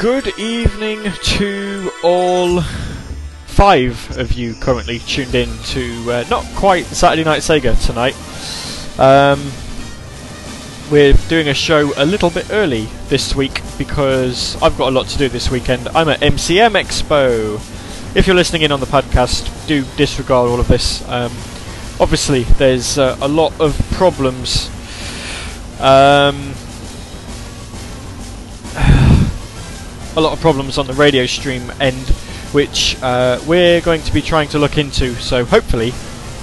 Good evening to all five of you currently tuned in to uh, not quite Saturday Night Sega tonight. Um, we're doing a show a little bit early this week because I've got a lot to do this weekend. I'm at MCM Expo. If you're listening in on the podcast, do disregard all of this. Um, obviously, there's uh, a lot of problems. Um, a lot of problems on the radio stream end, which uh, we're going to be trying to look into. So hopefully,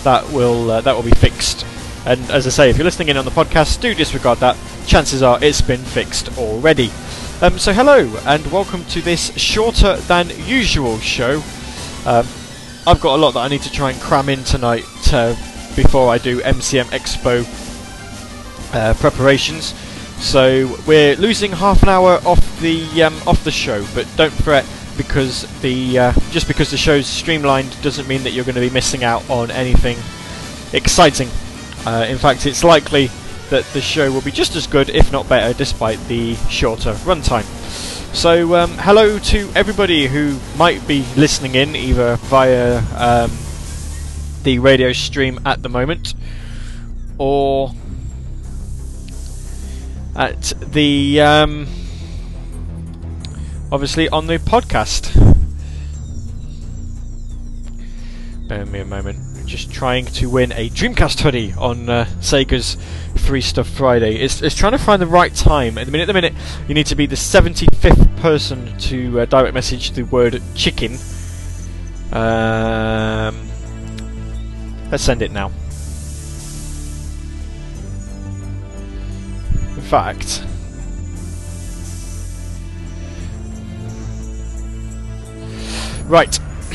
that will uh, that will be fixed. And as I say, if you're listening in on the podcast, do disregard that. Chances are it's been fixed already. Um, so hello and welcome to this shorter than usual show. Um, I've got a lot that I need to try and cram in tonight uh, before I do MCM Expo uh, preparations. So we're losing half an hour off the um, off the show, but don't fret because the uh, just because the show's streamlined doesn't mean that you're going to be missing out on anything exciting. Uh, in fact, it's likely that the show will be just as good, if not better, despite the shorter runtime. So, um, hello to everybody who might be listening in either via um, the radio stream at the moment or at the um, obviously on the podcast. Bear me a moment. Just trying to win a Dreamcast hoodie on uh, Sega's Free Stuff Friday. It's, it's trying to find the right time. At the minute, the minute, you need to be the 75th person to uh, direct message the word chicken. Um, let's send it now. Fact, right.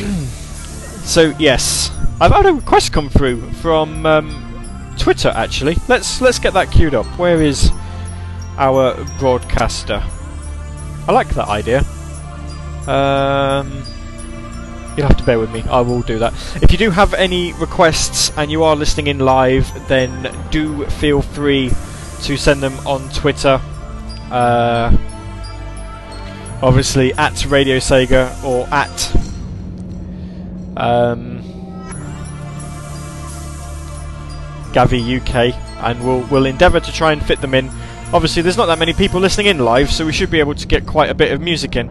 so yes, I've had a request come through from um, Twitter. Actually, let's let's get that queued up. Where is our broadcaster? I like that idea. Um, you'll have to bear with me. I will do that. If you do have any requests and you are listening in live, then do feel free to send them on Twitter. Uh, obviously at Radio Sega or at um, Gavi UK, and we'll we'll endeavour to try and fit them in. Obviously, there's not that many people listening in live, so we should be able to get quite a bit of music in.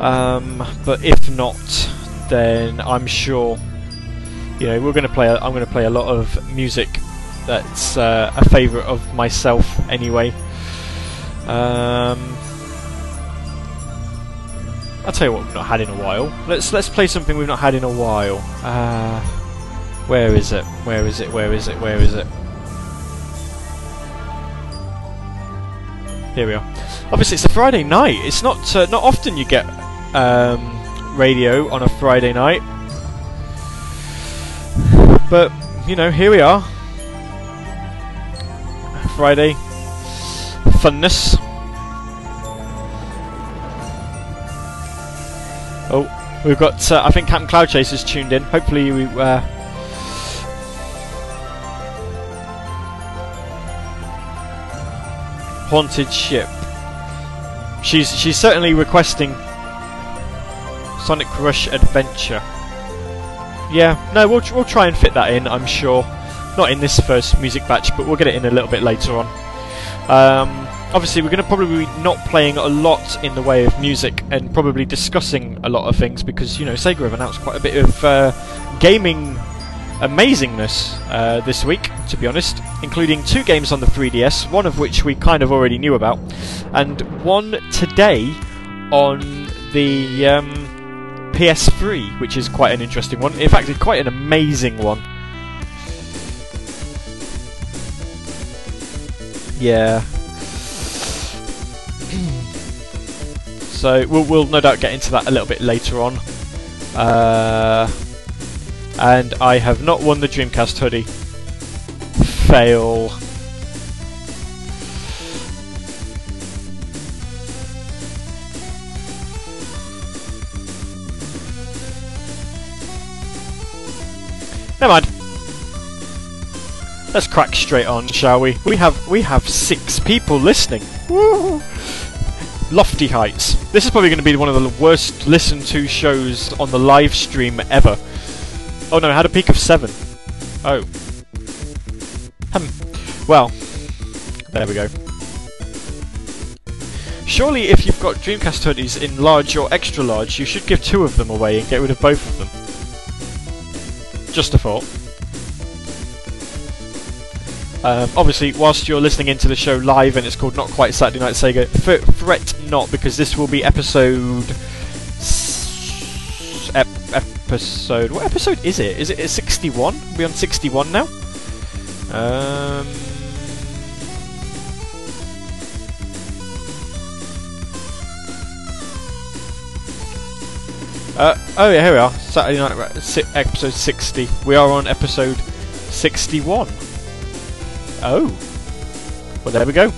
Um, but if not, then I'm sure you know we're going to play. I'm going to play a lot of music that's uh, a favourite of myself anyway. Um, I'll tell you what we've not had in a while. Let's let's play something we've not had in a while. Uh, where is it? Where is it? Where is it? Where is it? Here we are. Obviously, it's a Friday night. It's not uh, not often you get um, radio on a Friday night, but you know, here we are. Friday funness. Oh, we've got. Uh, I think Captain Cloud Chaser's tuned in. Hopefully, we. Uh, haunted ship. She's she's certainly requesting Sonic Rush Adventure. Yeah, no, we'll we'll try and fit that in. I'm sure. Not in this first music batch, but we'll get it in a little bit later on. Um, obviously, we're going to probably be not playing a lot in the way of music and probably discussing a lot of things because, you know, Sega have announced quite a bit of uh, gaming amazingness uh, this week, to be honest, including two games on the 3DS, one of which we kind of already knew about, and one today on the um, PS3, which is quite an interesting one. In fact, it's quite an amazing one. Yeah. so we'll, we'll no doubt get into that a little bit later on. Uh, and I have not won the Dreamcast hoodie. Fail. Never mind. Let's crack straight on, shall we? We have we have six people listening. Woo! Lofty Heights. This is probably going to be one of the worst listened to shows on the live stream ever. Oh no, it had a peak of 7. Oh. Hmm. Well, there we go. Surely if you've got Dreamcast hoodies in large or extra large, you should give two of them away and get rid of both of them. Just a thought. Um, obviously, whilst you're listening into the show live and it's called Not Quite Saturday Night Sega, fret not because this will be episode. S- ep- episode. What episode is it? Is it 61? Are we on 61 now? Um. Uh, oh yeah, here we are. Saturday Night episode 60. We are on episode 61. Oh. Well, there we go.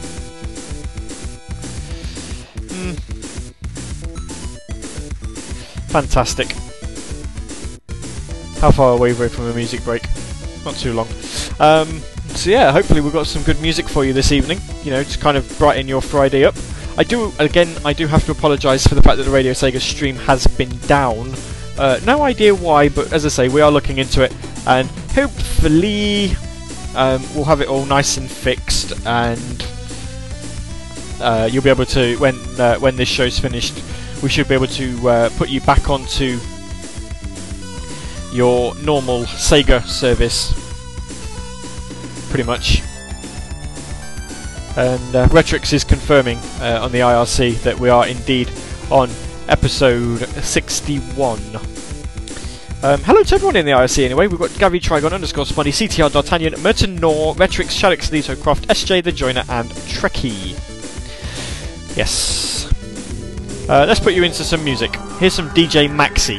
Hmm. Fantastic. How far away were we from a music break? Not too long. Um, so yeah, hopefully we've got some good music for you this evening. You know, to kind of brighten your Friday up. I do, again, I do have to apologise for the fact that the Radio Sega stream has been down. Uh, no idea why, but as I say, we are looking into it, and hopefully um, we'll have it all nice and fixed, and uh, you'll be able to, when uh, when this show's finished, we should be able to uh, put you back onto your normal Sega service, pretty much. And uh, Retrix is confirming uh, on the IRC that we are indeed on episode 61. Um, hello to everyone in the IRC anyway. We've got Gavi Trigon underscore Spunny, CTR D'Artagnan, Merton Nor, Retrix, Shadix Lito Croft, SJ the Joiner, and Trekkie. Yes. Uh, let's put you into some music. Here's some DJ Maxi.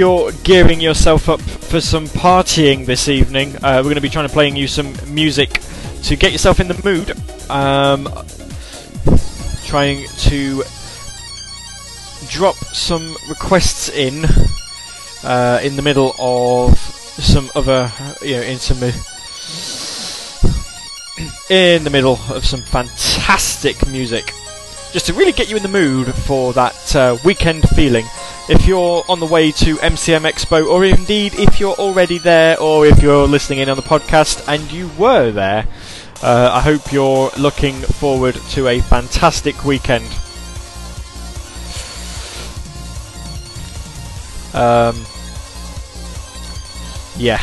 You're gearing yourself up for some partying this evening, uh, we're going to be trying to playing you some music to get yourself in the mood. Um, trying to drop some requests in uh, in the middle of some other, you know, in some in the middle of some fantastic music, just to really get you in the mood for that uh, weekend feeling if you're on the way to MCM Expo, or indeed if you're already there, or if you're listening in on the podcast and you were there, uh, I hope you're looking forward to a fantastic weekend. Um, yeah.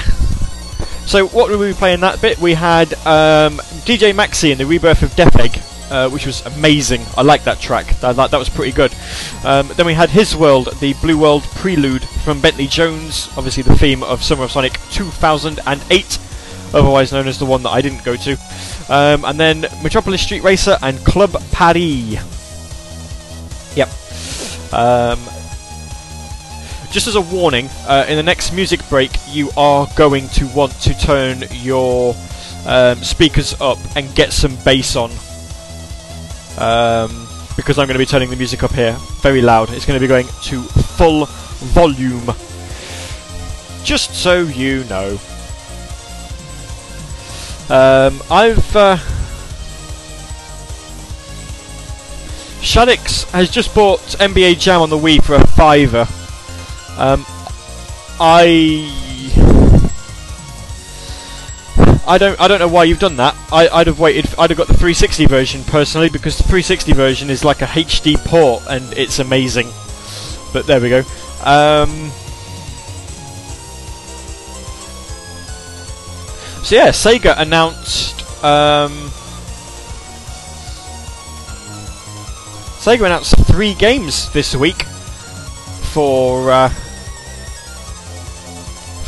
So what were we playing that bit? We had um, DJ Maxi in the Rebirth of Death Egg uh, which was amazing. I like that track. That, that, that was pretty good. Um, then we had His World, the Blue World Prelude from Bentley Jones, obviously the theme of Summer of Sonic 2008. otherwise known as the one that I didn't go to. Um, and then Metropolis Street Racer and Club Paris. Yep. Um, just as a warning, uh, in the next music break, you are going to want to turn your um, speakers up and get some bass on. Um, because I'm going to be turning the music up here very loud. It's going to be going to full volume. Just so you know. Um, I've. Uh, Shadix has just bought NBA Jam on the Wii for a fiver. Um, I I don't I don't know why you've done that. I'd have waited. I'd have got the 360 version personally because the 360 version is like a HD port and it's amazing. But there we go. Um, so yeah, Sega announced. Um, Sega announced three games this week for uh,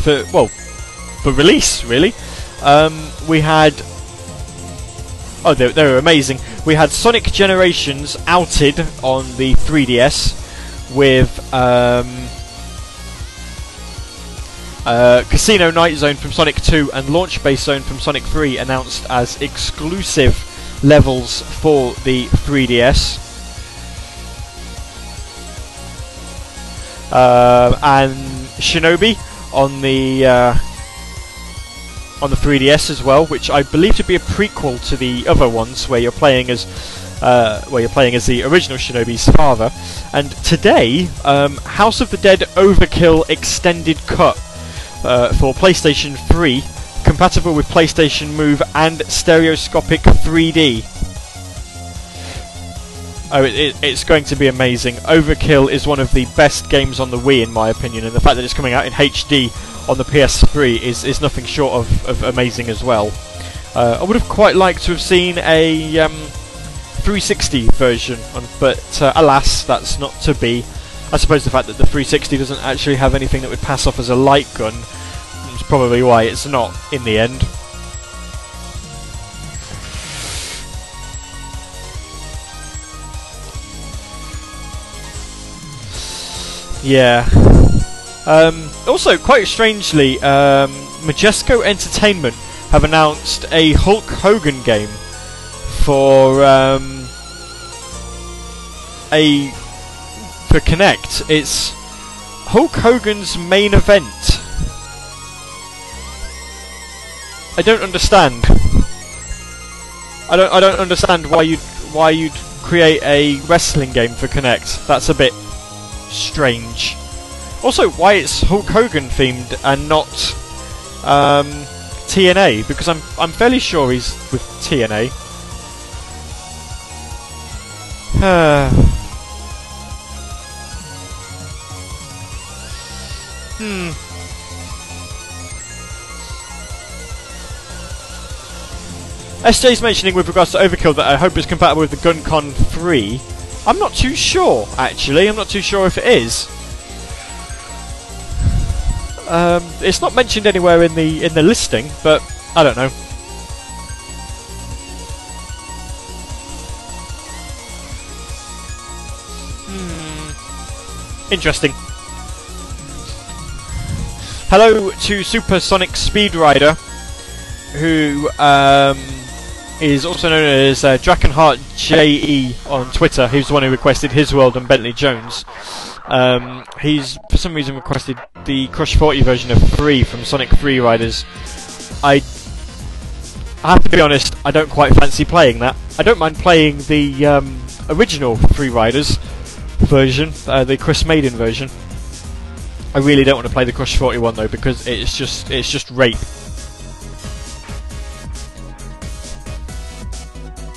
for well for release really. Um, we had oh they, they were amazing. We had Sonic Generations outed on the 3DS with um, uh, Casino Night Zone from Sonic 2 and Launch Base Zone from Sonic 3 announced as exclusive levels for the 3DS. Uh, and Shinobi on the uh, on the 3DS as well, which I believe to be a prequel to the other ones, where you're playing as uh, where you're playing as the original Shinobi's father. And today, um, House of the Dead Overkill Extended Cut uh, for PlayStation 3, compatible with PlayStation Move and stereoscopic 3D. Oh, it, it, it's going to be amazing. Overkill is one of the best games on the Wii, in my opinion, and the fact that it's coming out in HD on the PS3 is, is nothing short of, of amazing as well. Uh, I would have quite liked to have seen a um, 360 version, but uh, alas, that's not to be. I suppose the fact that the 360 doesn't actually have anything that would pass off as a light gun is probably why it's not in the end. Yeah. Um, also, quite strangely, um, Majesco Entertainment have announced a Hulk Hogan game for um, a for Kinect. It's Hulk Hogan's main event. I don't understand. I don't. I don't understand why you why you'd create a wrestling game for Kinect. That's a bit strange. Also, why it's Hulk Hogan themed and not um, TNA? Because I'm I'm fairly sure he's with TNA. hmm. SJ's mentioning with regards to Overkill that I hope it's compatible with the GunCon 3. I'm not too sure, actually. I'm not too sure if it is. Um, it's not mentioned anywhere in the in the listing, but I don't know. Hmm. Interesting. Hello to Supersonic Speed Rider, who um, is also known as uh, JE on Twitter. He's the one who requested his world and Bentley Jones. Um, he's for some reason requested the Crush 40 version of Free from Sonic Free Riders. I, I have to be honest, I don't quite fancy playing that. I don't mind playing the um, original Free Riders version, uh, the Chris Maiden version. I really don't want to play the Crush 41 though because it's just it's just rape.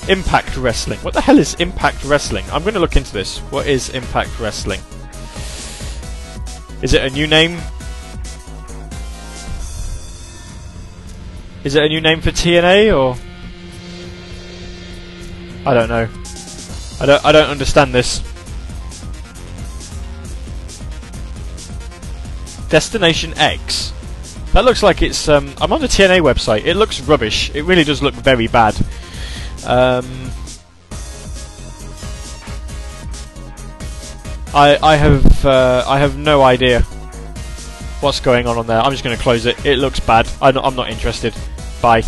Impact Wrestling. What the hell is Impact Wrestling? I'm going to look into this. What is Impact Wrestling? Is it a new name? Is it a new name for TNA or? I don't know. I don't. I don't understand this. Destination X. That looks like it's. Um, I'm on the TNA website. It looks rubbish. It really does look very bad. Um, I I have uh, I have no idea what's going on on there. I'm just going to close it. It looks bad. I'm I'm not interested. Bye.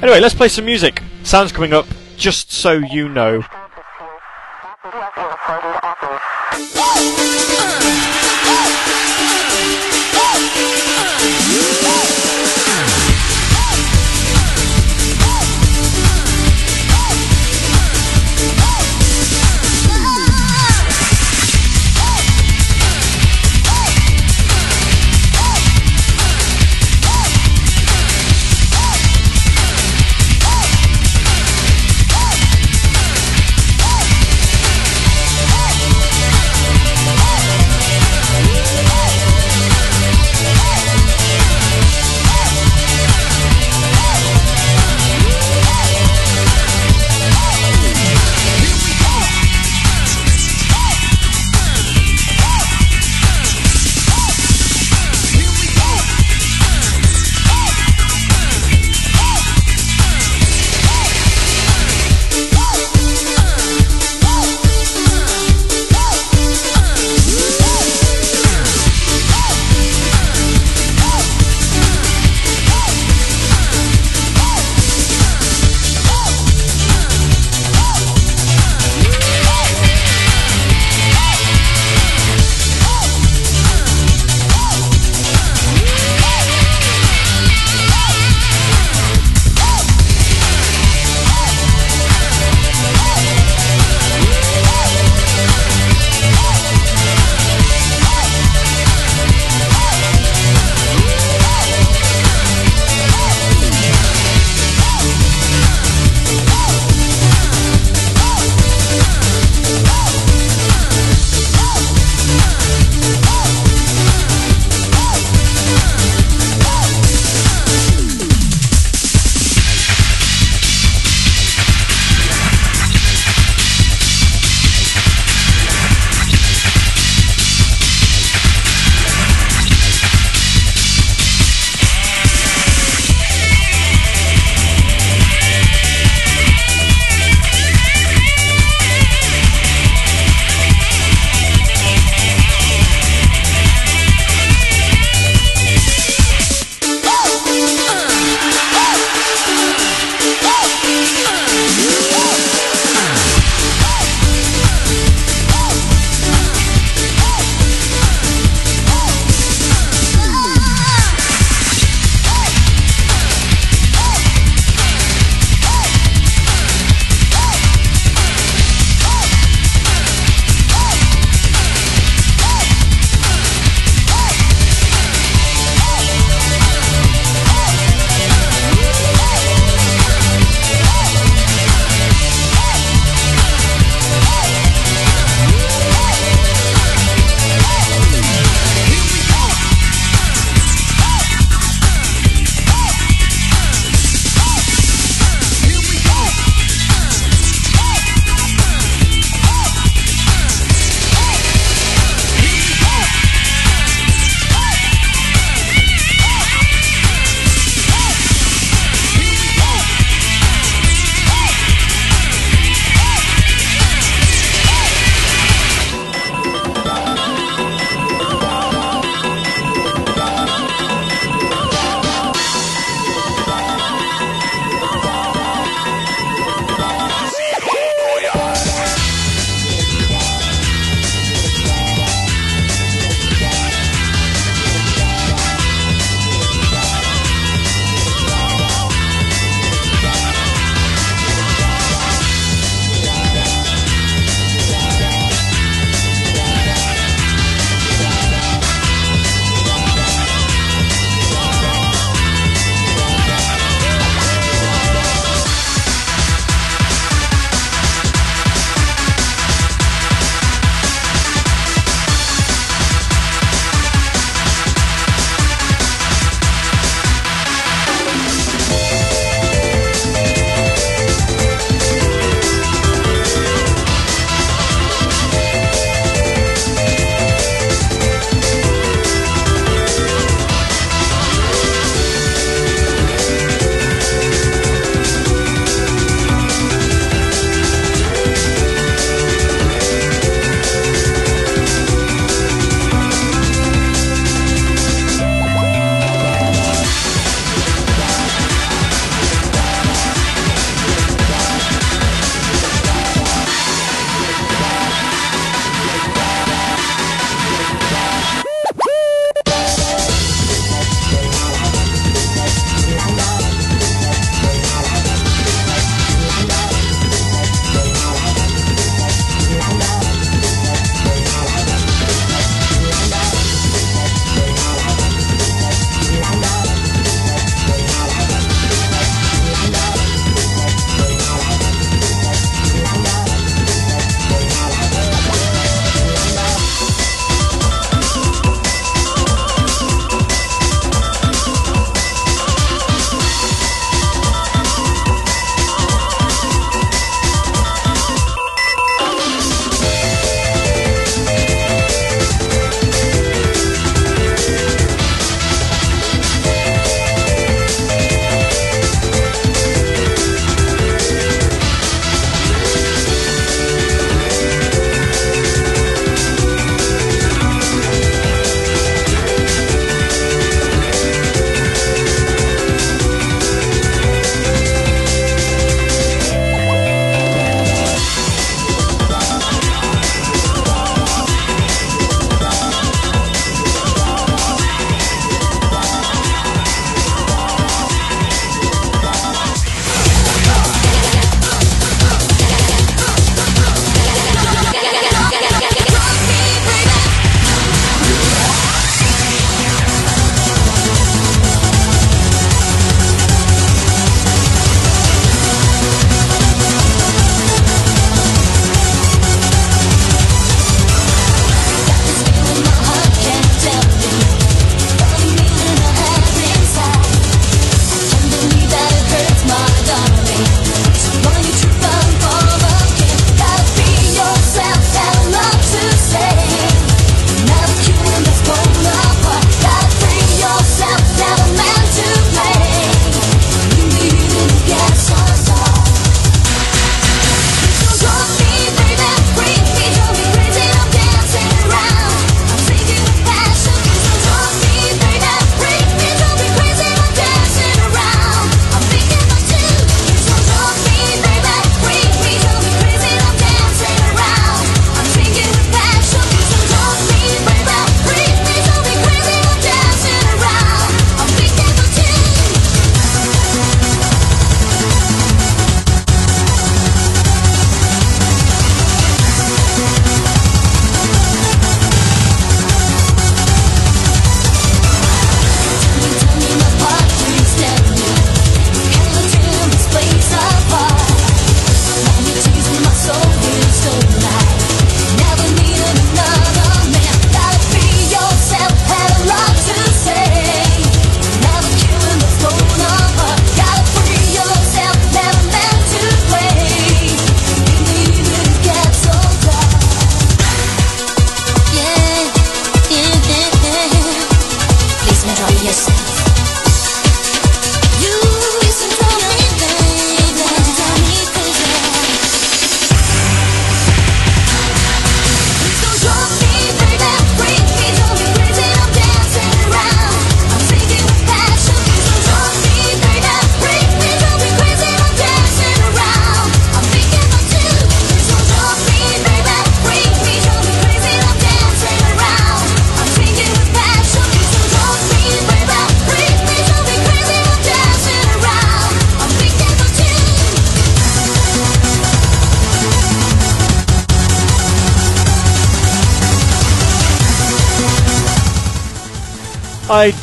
Anyway, let's play some music. Sounds coming up, just so you know.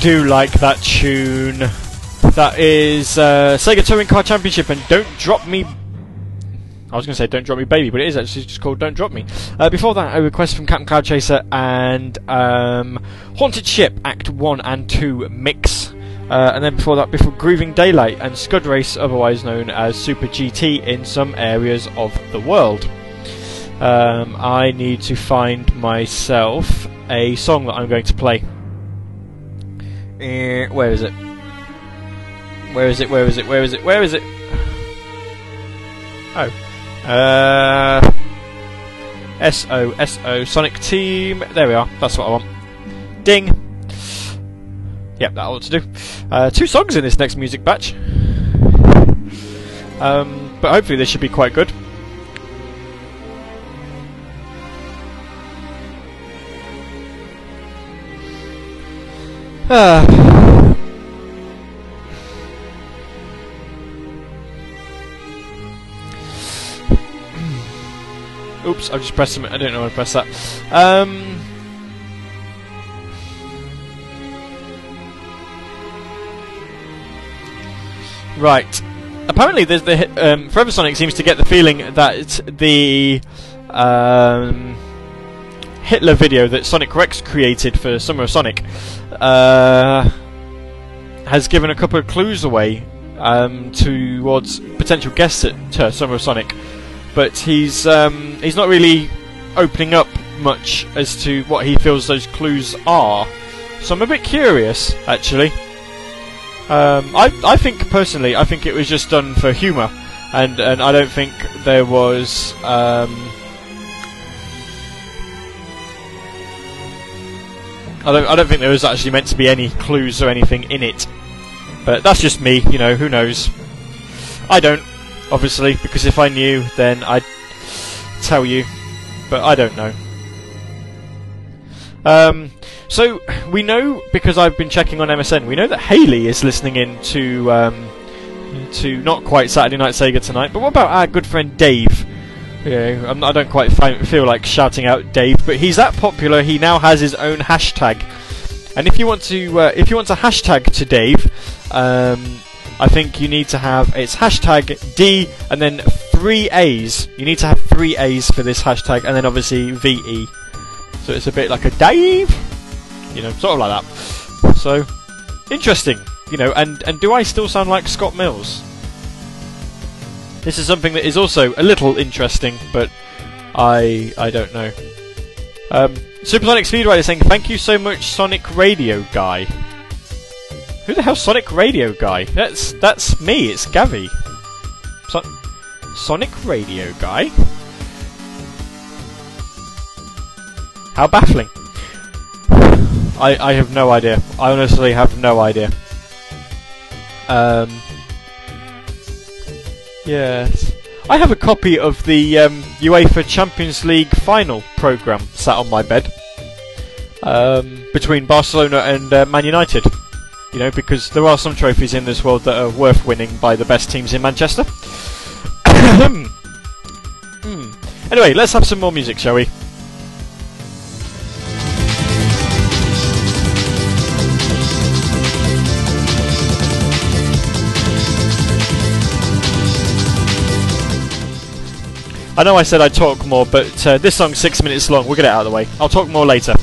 Do like that tune. That is uh, Sega Touring Car Championship and Don't Drop Me. I was going to say Don't Drop Me Baby, but it is actually just called Don't Drop Me. Uh, before that, a request from Captain Cloud Chaser and um, Haunted Ship Act 1 and 2 mix. Uh, and then before that, before Grooving Daylight and Scud Race, otherwise known as Super GT in some areas of the world. Um, I need to find myself a song that I'm going to play. Uh, where is it? Where is it? Where is it? Where is it? Where is it? Oh. Uh. S O S O Sonic Team. There we are. That's what I want. Ding. Yep, that ought to do. Uh, two songs in this next music batch. Um, but hopefully this should be quite good. Ah. Oops, I've just pressed something. I don't know how to press that. Um, right. Apparently, there's the um, Forever Sonic seems to get the feeling that the um, Hitler video that Sonic Rex created for Summer of Sonic uh, has given a couple of clues away um, towards potential guests at Summer of Sonic, but he's um, he's not really opening up much as to what he feels those clues are. So I'm a bit curious, actually. Um, I I think personally, I think it was just done for humour, and and I don't think there was. Um, I don't, I don't think there was actually meant to be any clues or anything in it. But that's just me, you know, who knows. I don't, obviously, because if I knew, then I'd tell you. But I don't know. Um, so, we know, because I've been checking on MSN, we know that Haley is listening in to, um, to not quite Saturday Night Sega tonight, but what about our good friend Dave? Yeah, I'm, I do not quite fi- feel like shouting out Dave, but he's that popular. He now has his own hashtag, and if you want to, uh, if you want to hashtag to Dave, um, I think you need to have it's hashtag D and then three A's. You need to have three A's for this hashtag, and then obviously VE. So it's a bit like a Dave, you know, sort of like that. So interesting, you know. And and do I still sound like Scott Mills? This is something that is also a little interesting, but I I don't know. Um, Supersonic Speedrider saying thank you so much, Sonic Radio guy. Who the hell, Sonic Radio guy? That's that's me. It's Gavi. So- Sonic Radio guy. How baffling. I I have no idea. I honestly have no idea. Um. Yes. I have a copy of the um, UEFA Champions League final programme sat on my bed um, between Barcelona and uh, Man United. You know, because there are some trophies in this world that are worth winning by the best teams in Manchester. hmm. Anyway, let's have some more music, shall we? I know I said I'd talk more, but uh, this song's six minutes long. We'll get it out of the way. I'll talk more later.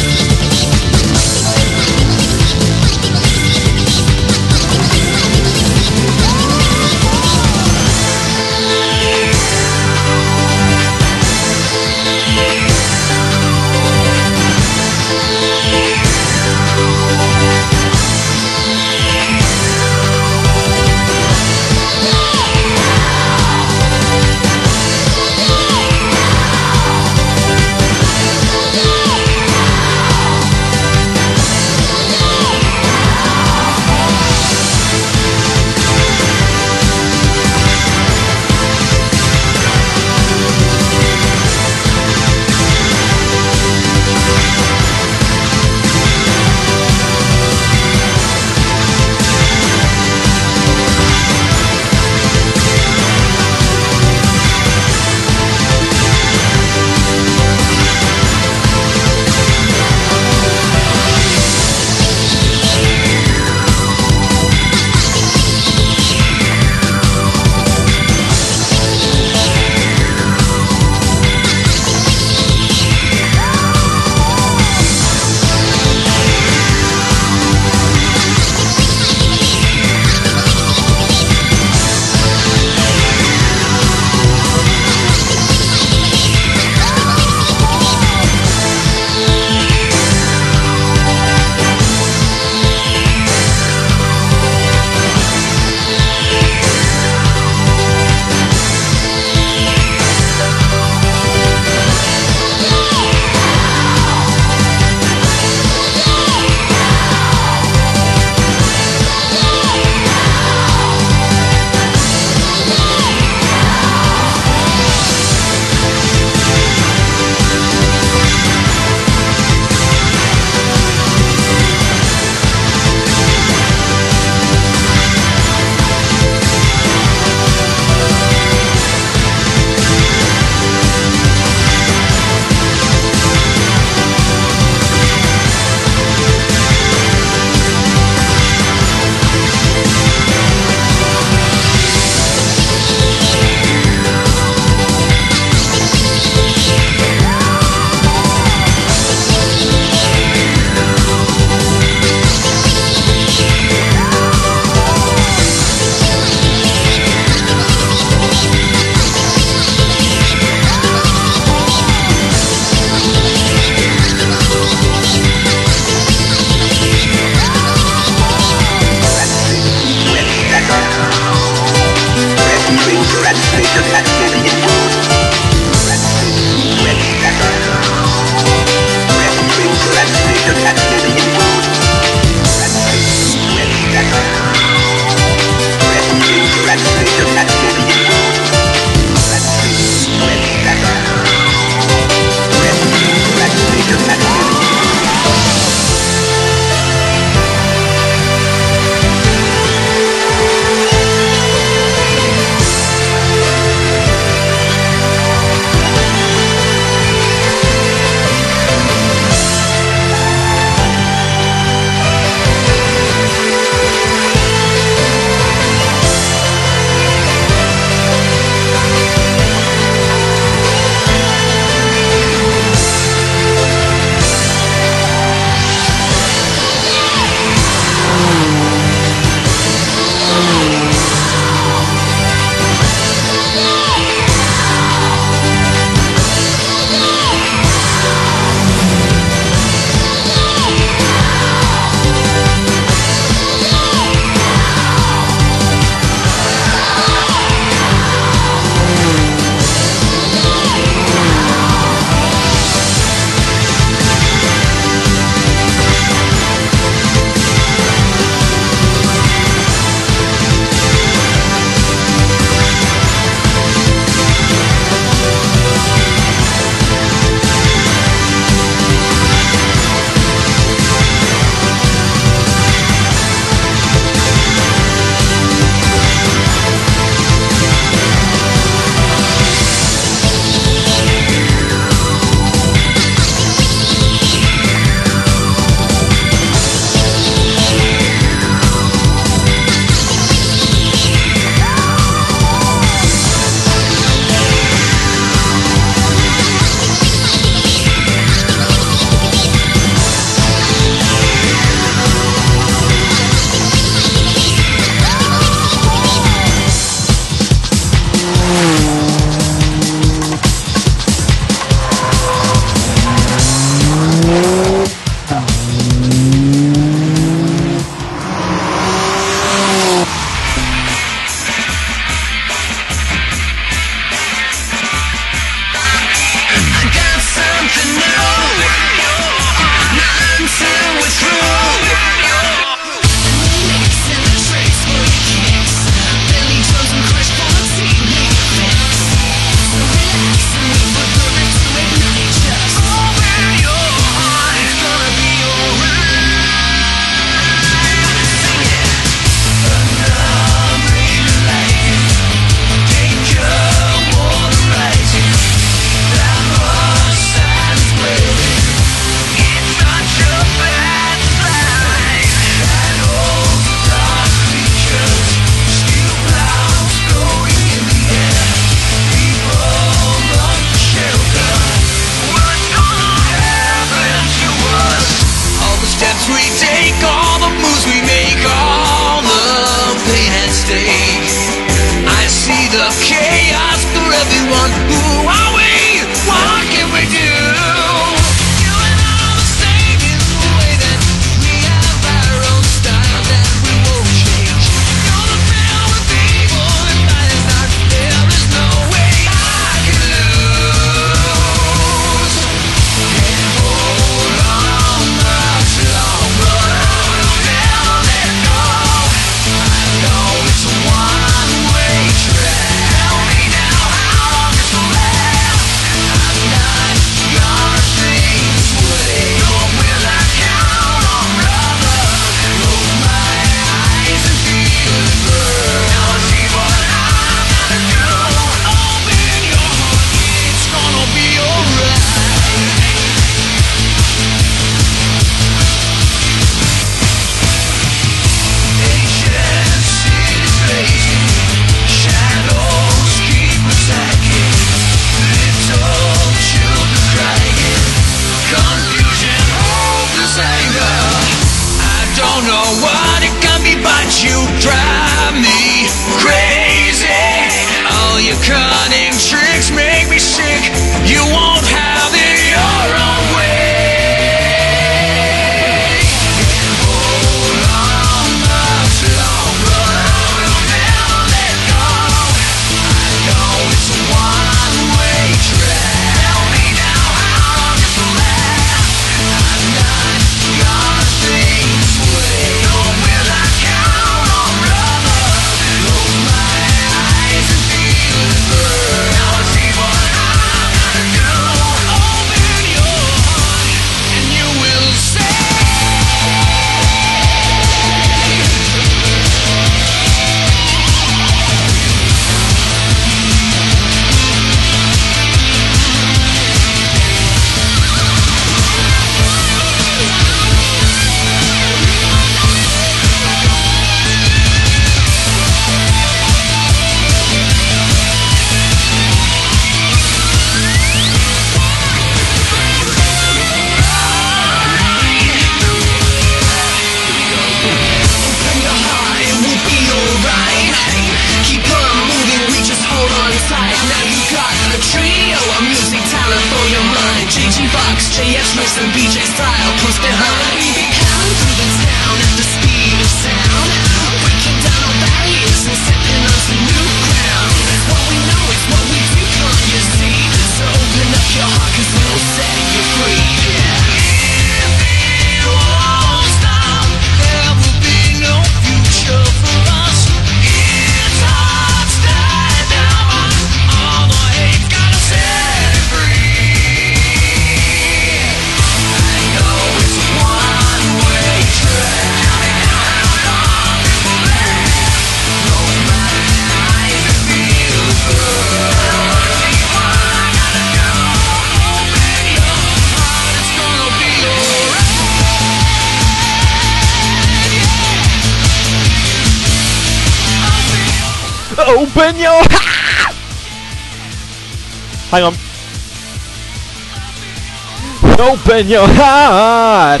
Open your heart.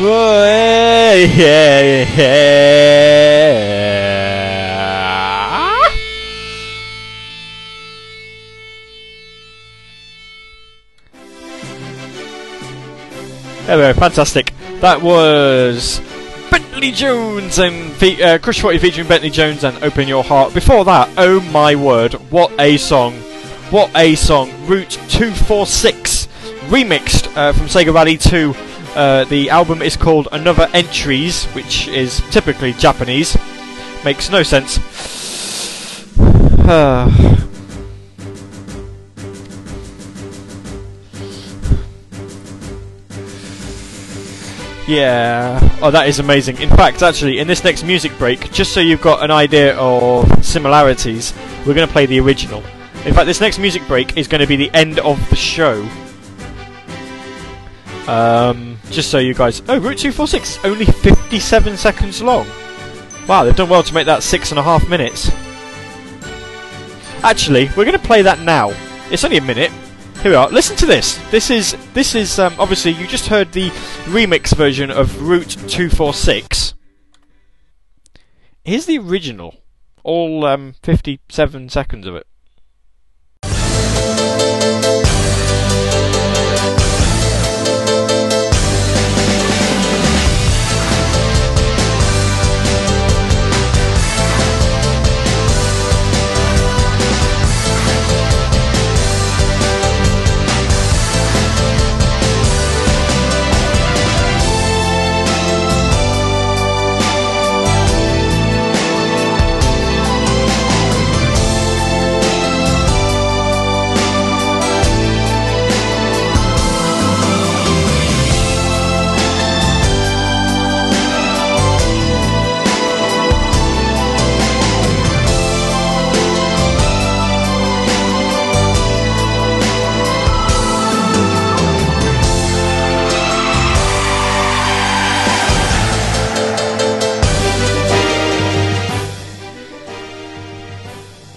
Oh, yeah, yeah. Go, fantastic. That was Bentley Jones and fe- uh, Crush 40 featuring Bentley Jones and Open Your Heart. Before that, oh my word, what a song! What a song! Route 246 remixed uh, from Sega Rally 2. Uh, the album is called Another Entries, which is typically Japanese. Makes no sense. Yeah. Oh, that is amazing. In fact, actually, in this next music break, just so you've got an idea of similarities, we're going to play the original. In fact, this next music break is going to be the end of the show. Um, just so you guys. Oh, Route 246 only 57 seconds long. Wow, they've done well to make that six and a half minutes. Actually, we're going to play that now. It's only a minute, here we are. Listen to this. This is this is um, obviously you just heard the remix version of Route 246. Here's the original, all um, 57 seconds of it.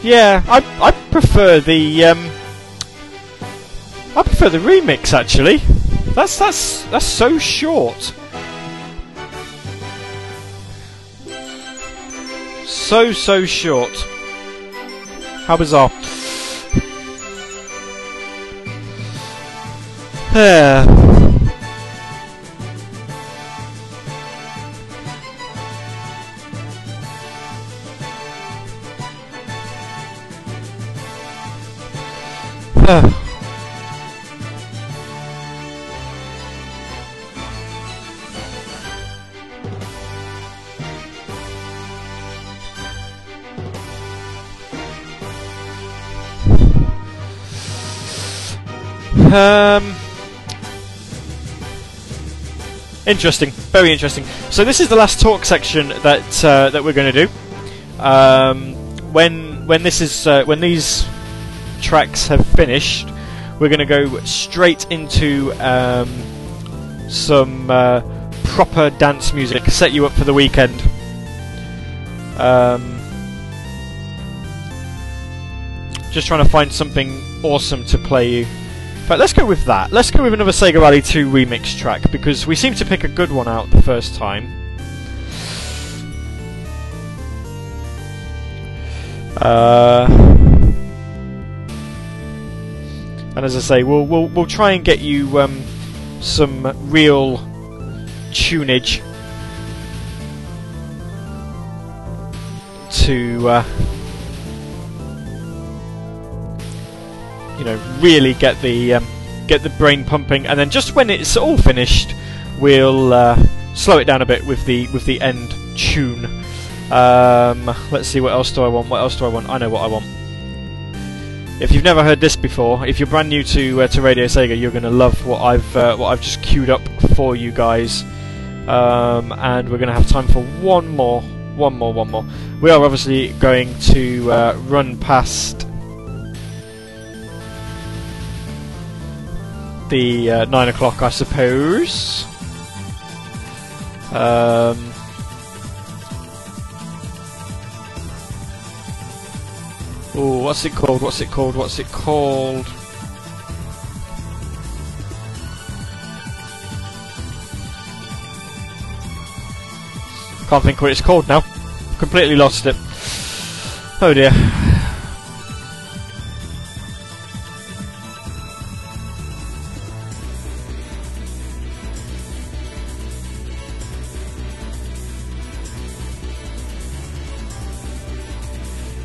Yeah, I I prefer the um, I prefer the remix actually. That's that's that's so short. So so short. How bizarre. Yeah. Um, interesting, very interesting. So this is the last talk section that uh, that we're going to do. Um, when when this is uh, when these tracks have finished, we're going to go straight into um, some uh, proper dance music, set you up for the weekend. Um, just trying to find something awesome to play you. But let's go with that. Let's go with another Sega Rally 2 remix track because we seem to pick a good one out the first time. Uh, And as I say, we'll we'll we'll try and get you um, some real tunage to uh, you know really get the um, get the brain pumping, and then just when it's all finished, we'll uh, slow it down a bit with the with the end tune. Um, let's see, what else do I want? What else do I want? I know what I want. If you've never heard this before, if you're brand new to uh, to Radio Sega, you're going to love what I've uh, what I've just queued up for you guys. Um, and we're going to have time for one more, one more, one more. We are obviously going to uh, run past the uh, nine o'clock, I suppose. Um, oh, what's it called? What's it called? What's it called? Can't think what it's called now. Completely lost it. Oh dear.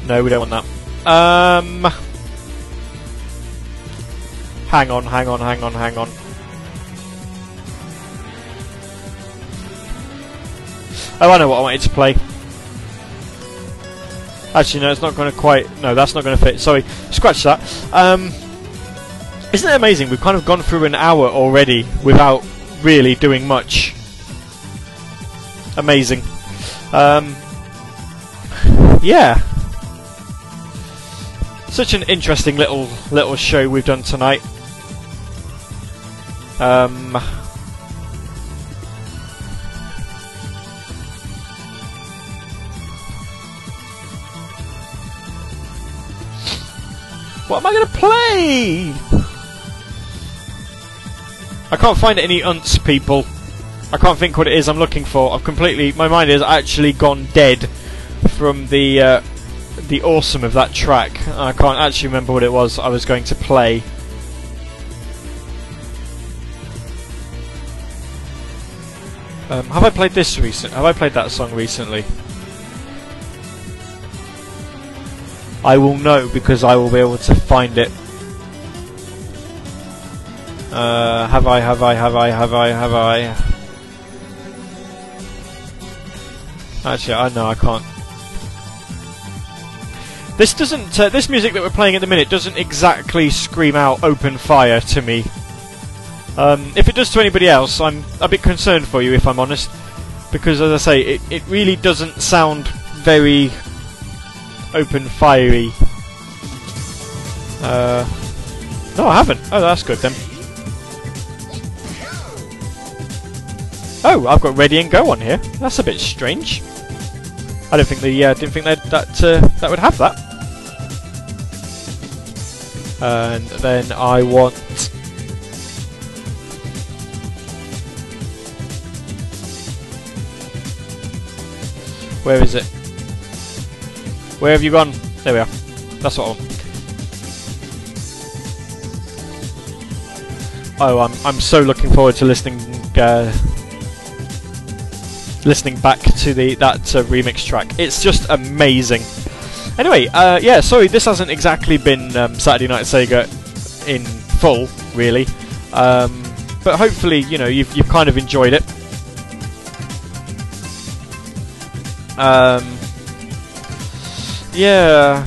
No, we don't want that. Um. Hang on, hang on, hang on, hang on. Oh, I know what I wanted to play. Actually, no, it's not going to quite. No, that's not going to fit. Sorry, scratch that. Um, isn't it amazing? We've kind of gone through an hour already without really doing much. Amazing. Um, yeah, such an interesting little little show we've done tonight. Um, what am I going to play? I can't find any unts, people. I can't think what it is I'm looking for. I've completely. My mind has actually gone dead from the. Uh, the awesome of that track. I can't actually remember what it was I was going to play. Um, have I played this recent? Have I played that song recently? I will know because I will be able to find it. Uh, have I? Have I? Have I? Have I? Have I? Actually, I know I can't. This doesn't. Uh, this music that we're playing at the minute doesn't exactly scream out "open fire" to me. Um, if it does to anybody else, I'm a bit concerned for you, if I'm honest, because as I say, it, it really doesn't sound very open fiery. Uh, no, I haven't. Oh, that's good then. Oh, I've got ready and go on here. That's a bit strange. I don't think the uh, didn't think that that uh, that would have that. And then I want Where is it? Where have you gone? There we are. That's what I want. Oh, I'm I'm so looking forward to listening uh, listening back to the that uh, remix track. It's just amazing. Anyway, uh, yeah, sorry, this hasn't exactly been um, Saturday Night Sega in full, really, um, but hopefully, you know, you've you've kind of enjoyed it. Um, yeah.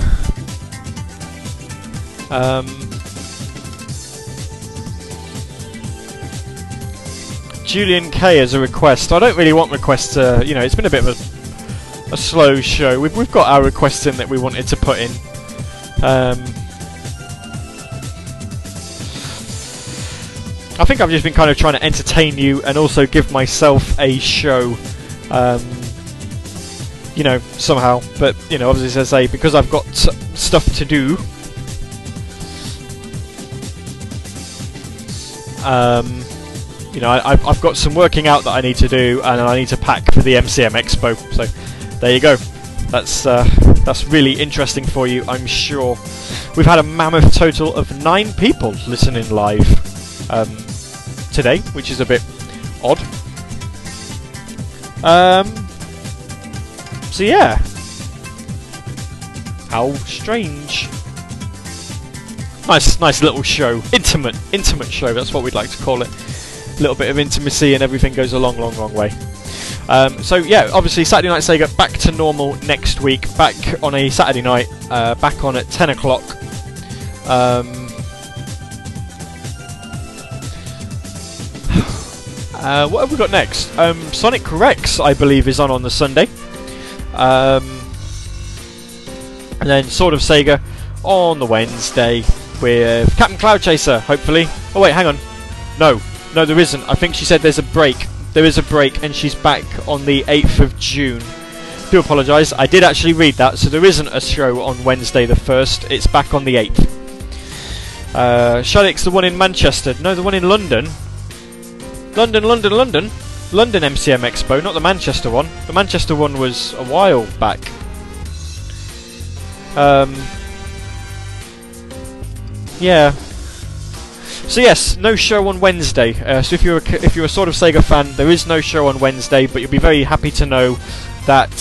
Um, Julian K as a request. I don't really want requests. To, you know, it's been a bit of a, a slow show. We've we've got our requests in that we wanted to put in. Um, I think I've just been kind of trying to entertain you and also give myself a show. Um, you know, somehow. But you know, obviously, as I say, because I've got stuff to do. Um, you know, I, have got some working out that I need to do, and I need to pack for the MCM Expo. So, there you go. That's uh, That's really interesting for you, I'm sure. We've had a mammoth total of nine people listening live um, today, which is a bit odd. Um, so yeah, how strange. Nice, nice little show. Intimate, intimate show. That's what we'd like to call it. Little bit of intimacy and everything goes a long, long, long way. Um, so yeah, obviously Saturday Night Sega back to normal next week. Back on a Saturday night. Uh, back on at 10 o'clock. Um, uh, what have we got next? Um, Sonic Rex, I believe, is on on the Sunday. Um, and then Sword of Sega on the Wednesday with Captain Cloud Chaser, hopefully. Oh wait, hang on. No, no, there isn't. I think she said there's a break. There is a break, and she's back on the 8th of June. Do apologise. I did actually read that, so there isn't a show on Wednesday the 1st. It's back on the 8th. Uh, Shadix, the one in Manchester. No, the one in London. London, London, London. London MCM Expo, not the Manchester one. The Manchester one was a while back. Um, yeah. So yes, no show on Wednesday. Uh, so if you're a, if you're a sort of Sega fan, there is no show on Wednesday, but you'll be very happy to know that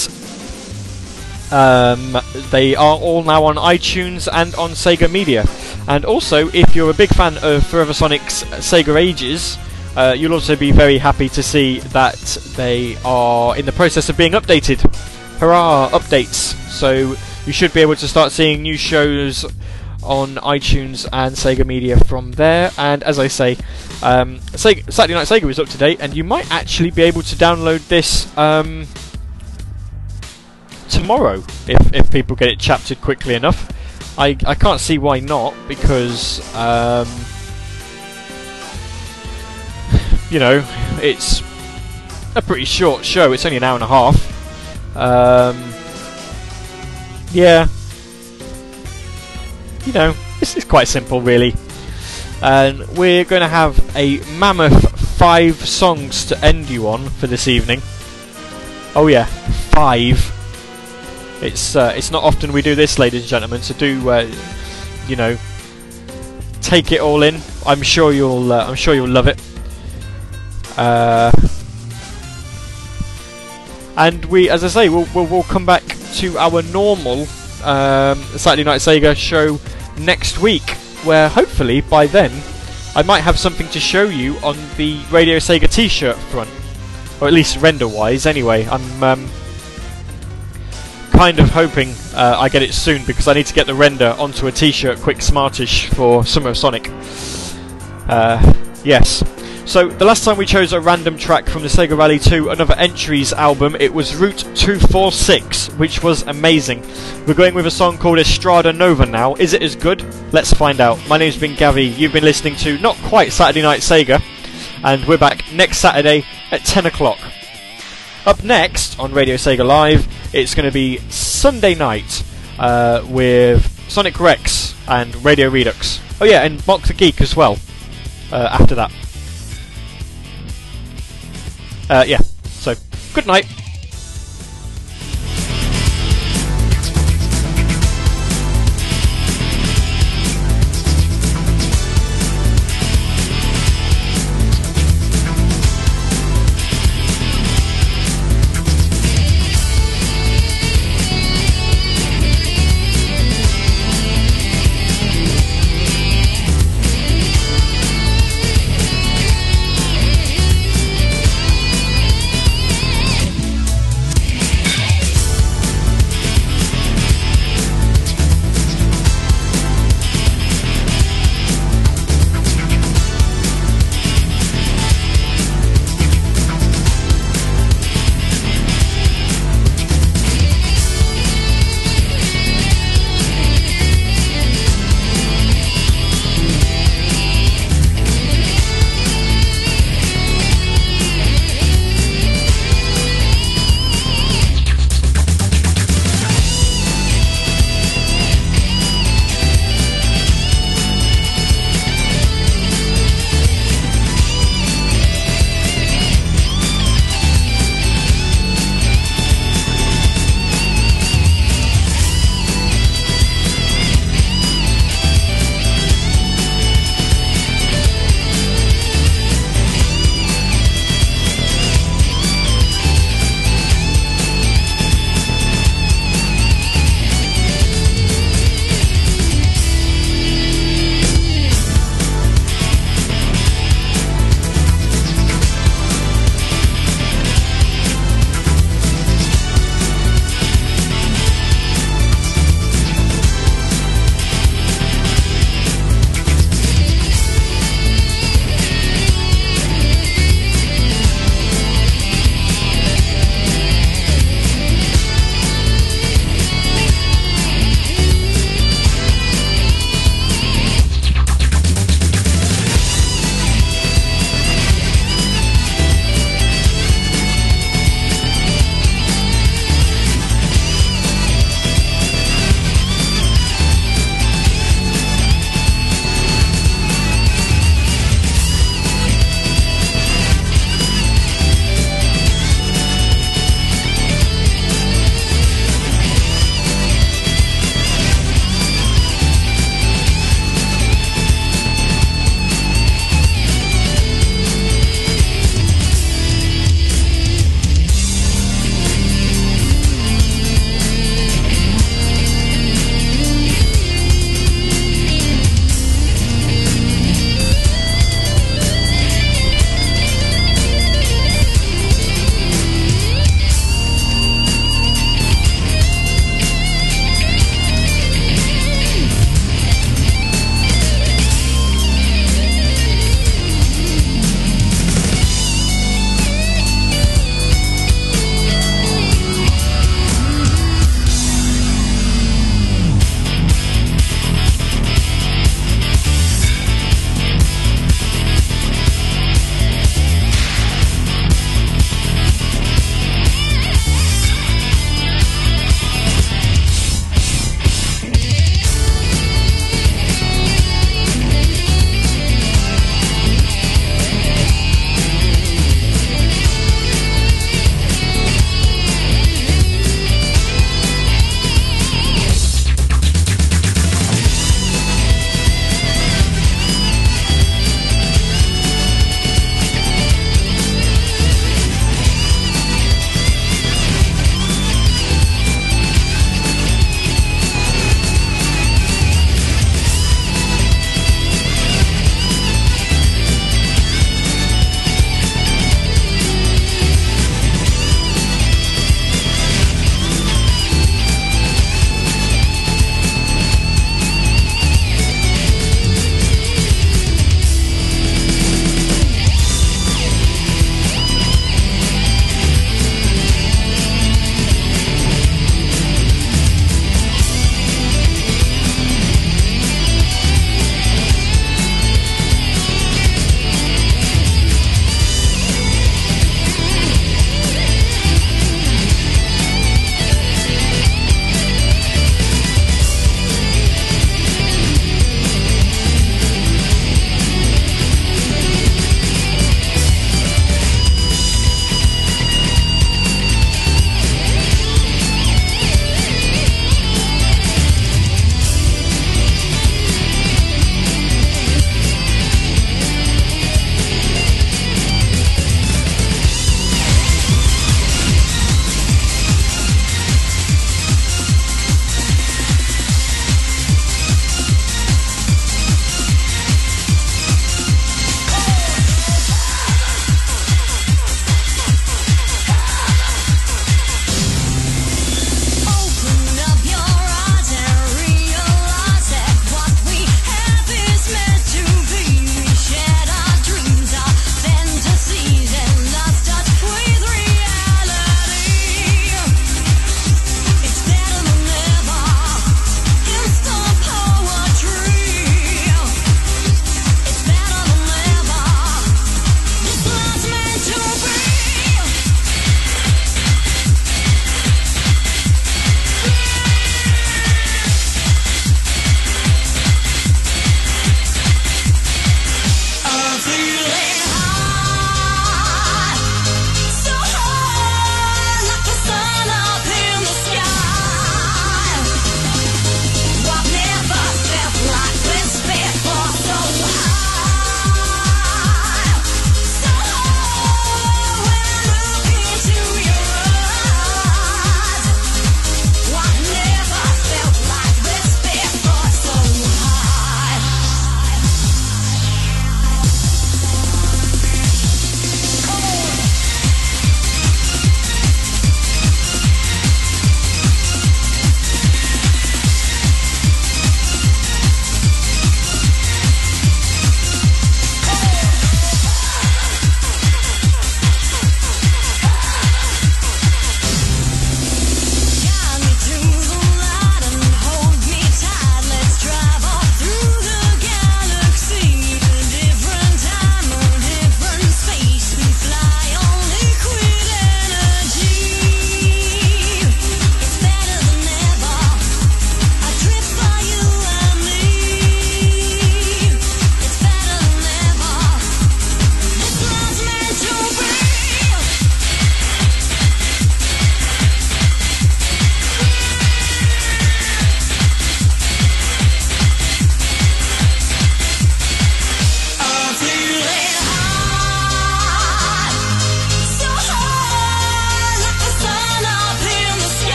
um, they are all now on iTunes and on Sega Media. And also, if you're a big fan of Forever Sonic's Sega Ages, uh, you'll also be very happy to see that they are in the process of being updated. Hurrah, updates! So you should be able to start seeing new shows on iTunes and Sega Media from there. And as I say, um, Sega, Saturday Night Sega is up to date, and you might actually be able to download this um, tomorrow if, if people get it chaptered quickly enough. I, I can't see why not, because, um, you know, it's a pretty short show, it's only an hour and a half. Um, yeah. You know, this is quite simple, really. And we're going to have a mammoth five songs to end you on for this evening. Oh yeah, five. It's uh, it's not often we do this, ladies and gentlemen. So do uh, you know take it all in. I'm sure you'll uh, I'm sure you'll love it. Uh, and we, as I say, we'll, we'll, we'll come back to our normal um, Saturday Night Sega show next week, where hopefully by then I might have something to show you on the Radio Sega T-shirt front, or at least render-wise. Anyway, I'm um, kind of hoping uh, I get it soon because I need to get the render onto a T-shirt quick smartish for Summer Sonic. Uh, yes. So, the last time we chose a random track from the Sega Rally 2 Another Entries album, it was Route 246, which was amazing. We're going with a song called Estrada Nova now. Is it as good? Let's find out. My name's been Gavi. You've been listening to not quite Saturday Night Sega, and we're back next Saturday at 10 o'clock. Up next on Radio Sega Live, it's going to be Sunday night uh, with Sonic Rex and Radio Redux. Oh, yeah, and Mock the Geek as well uh, after that. Uh, yeah. So, good night.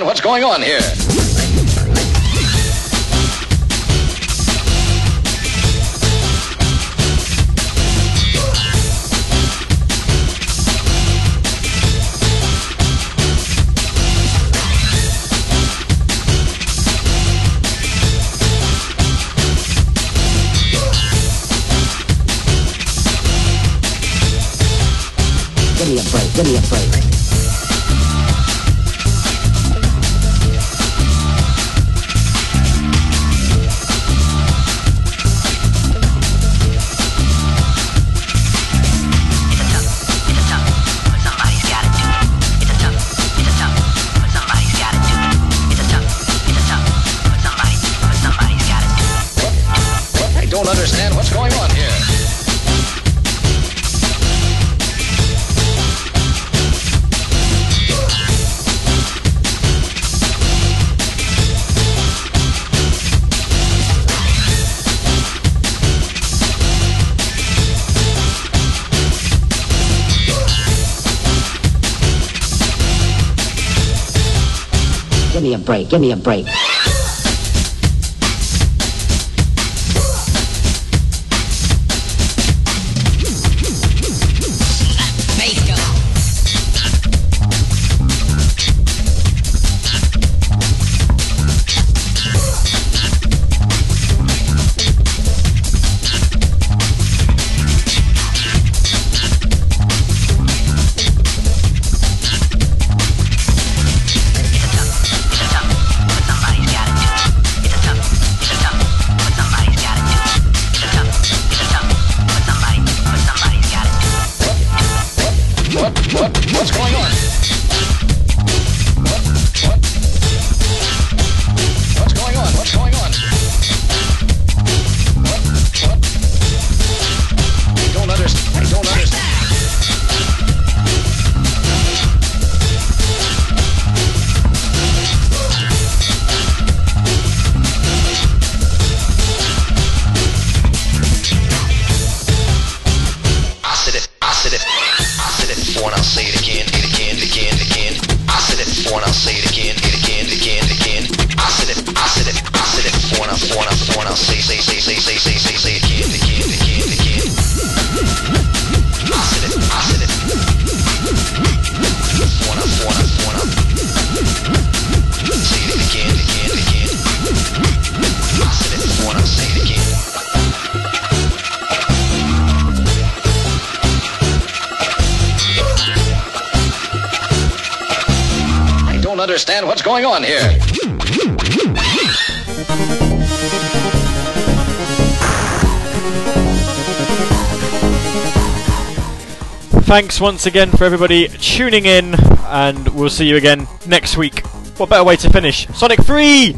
understand what's going on here. Give me a break. once again for everybody tuning in, and we'll see you again next week. What better way to finish? Sonic 3!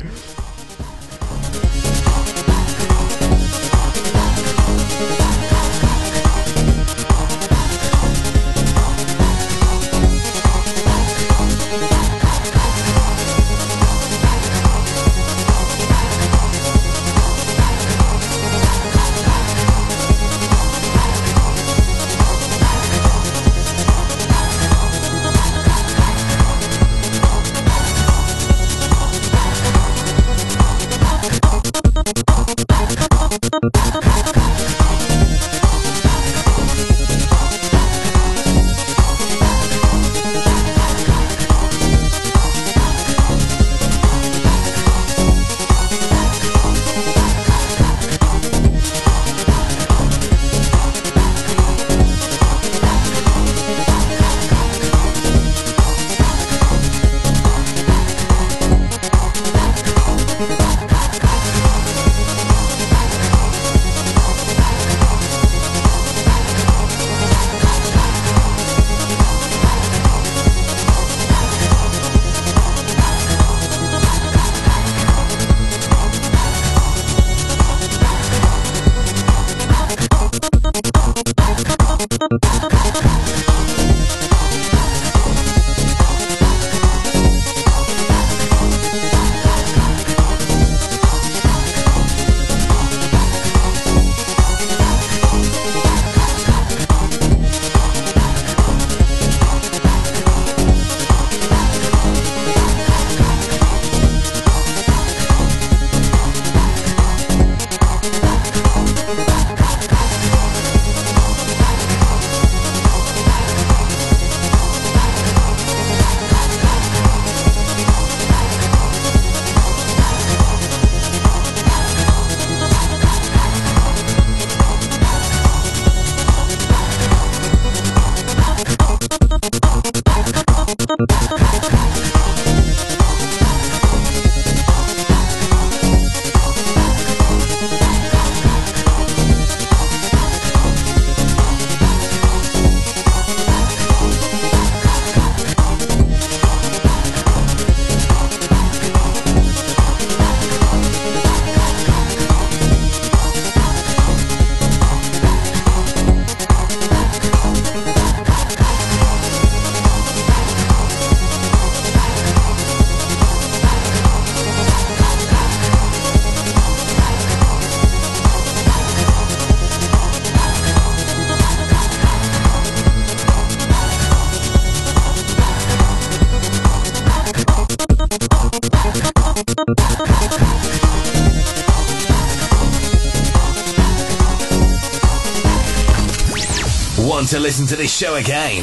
To this show again?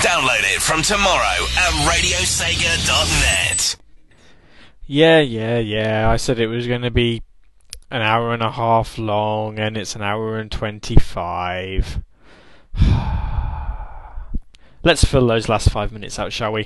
Download it from tomorrow at radiosega.net. Yeah, yeah, yeah. I said it was going to be an hour and a half long, and it's an hour and 25. Let's fill those last five minutes out, shall we?